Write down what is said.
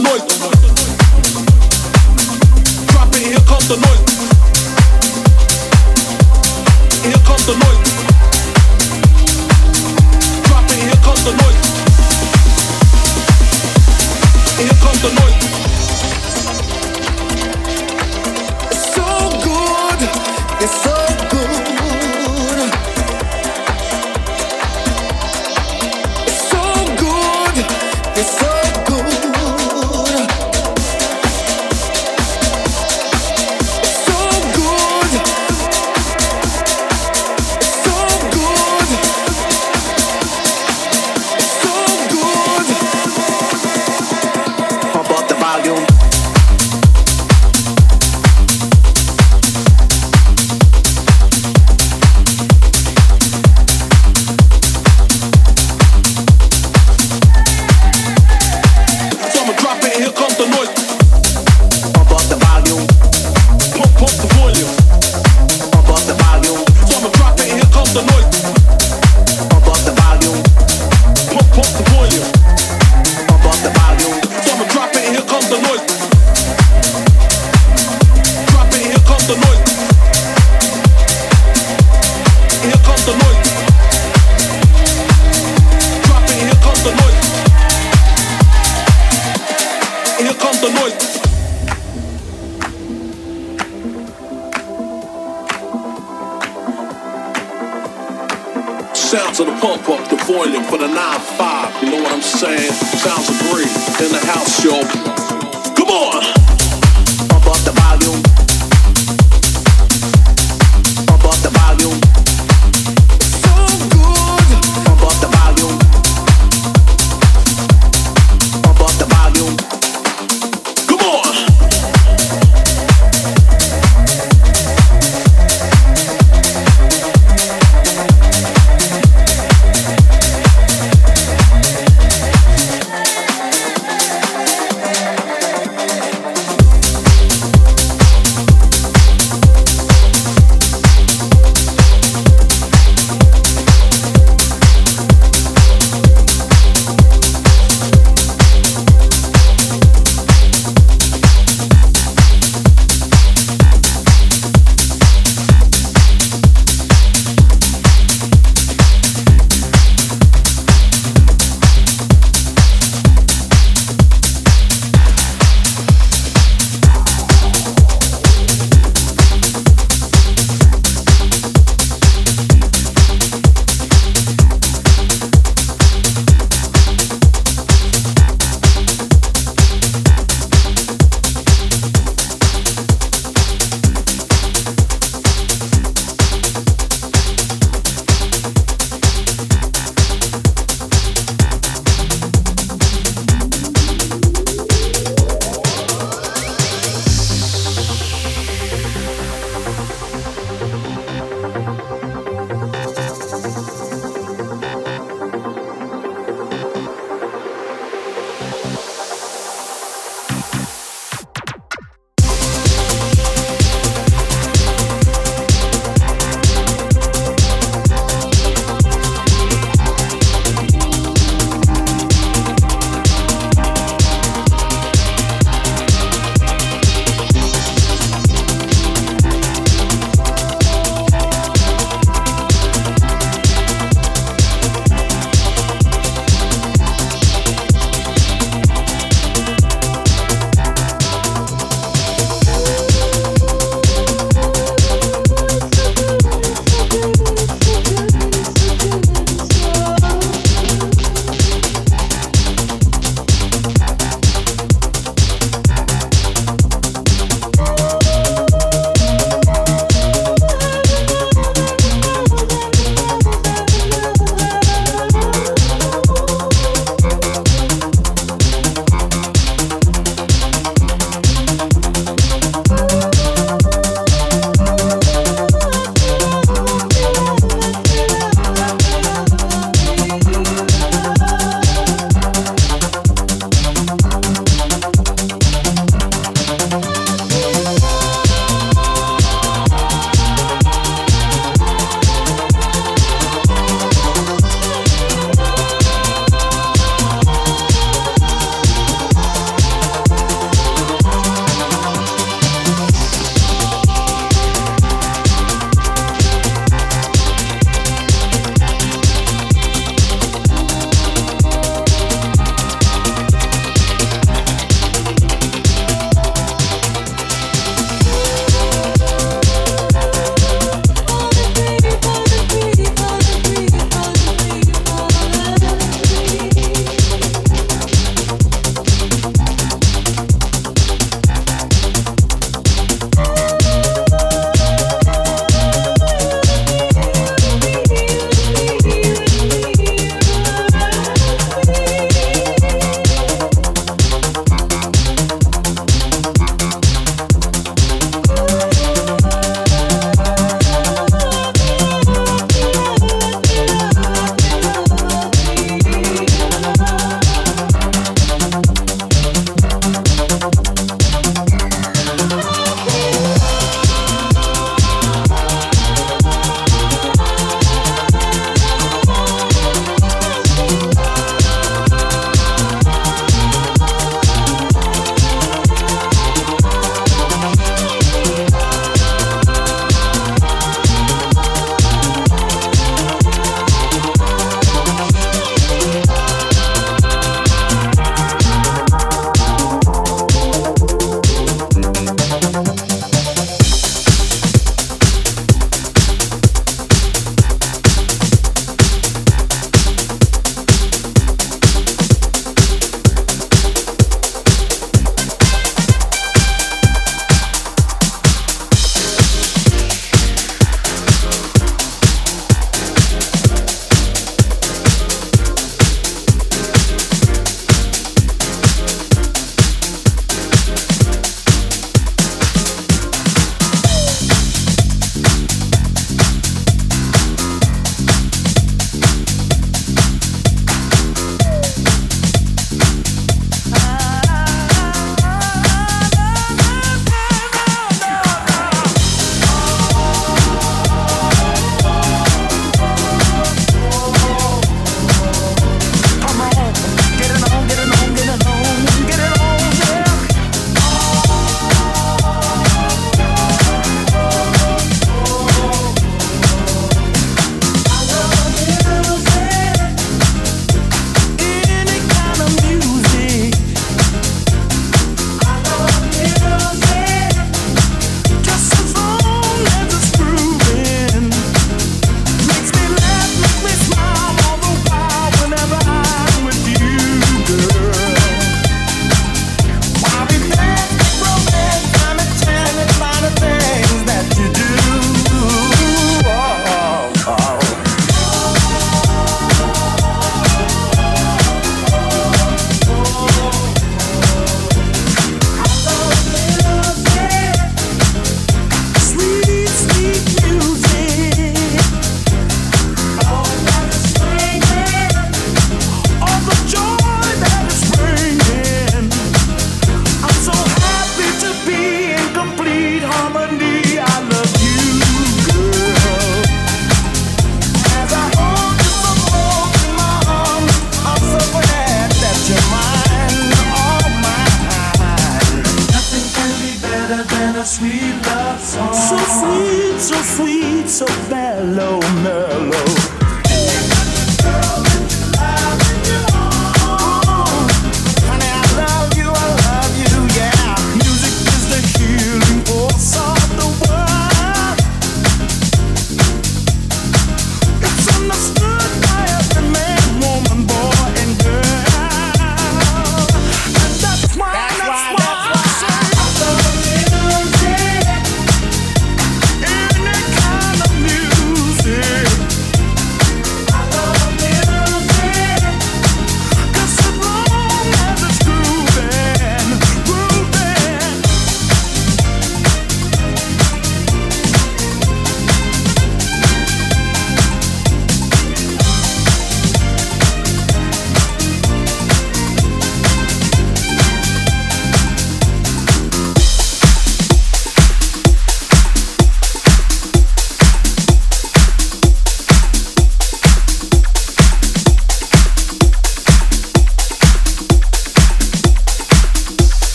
noise.